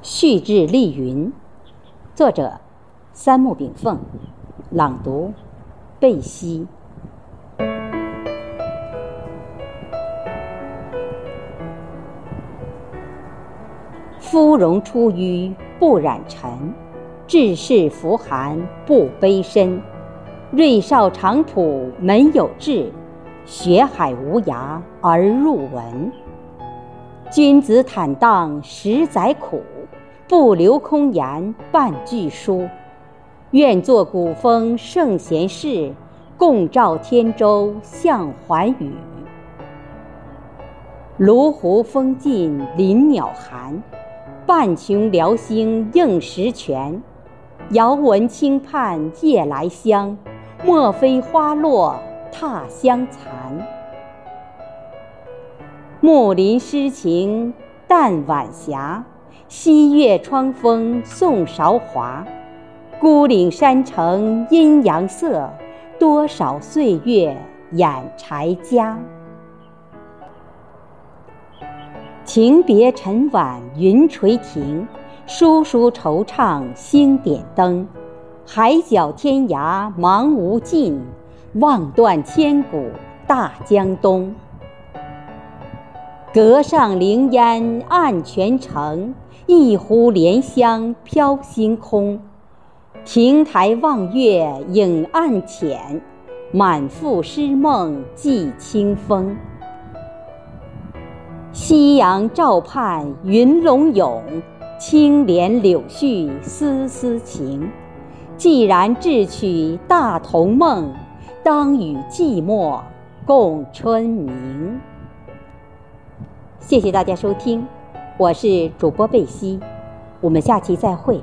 续至丽云，作者三木炳凤，朗读贝西。芙蓉出淤不染尘，志士服寒不悲身。瑞少长浦门有志，学海无涯而入文。君子坦荡十载苦，不留空言半句书。愿作古风圣贤士，共照天舟向寰宇。芦湖风尽林鸟寒，半琼辽星映石泉。遥闻轻盼夜来香，莫非花落踏香残。木林诗情淡晚霞，西岳窗风送韶华。孤岭山城阴阳色，多少岁月掩柴家。情别沉晚云垂停，疏疏惆怅星点灯。海角天涯茫无尽，望断千古大江东。阁上凌烟暗泉城，一壶莲香飘星空。亭台望月影暗浅，满腹诗梦寄清风。夕阳照畔云龙涌，青莲柳絮丝丝情。既然智取大同梦，当与寂寞共春明。谢谢大家收听，我是主播贝西，我们下期再会。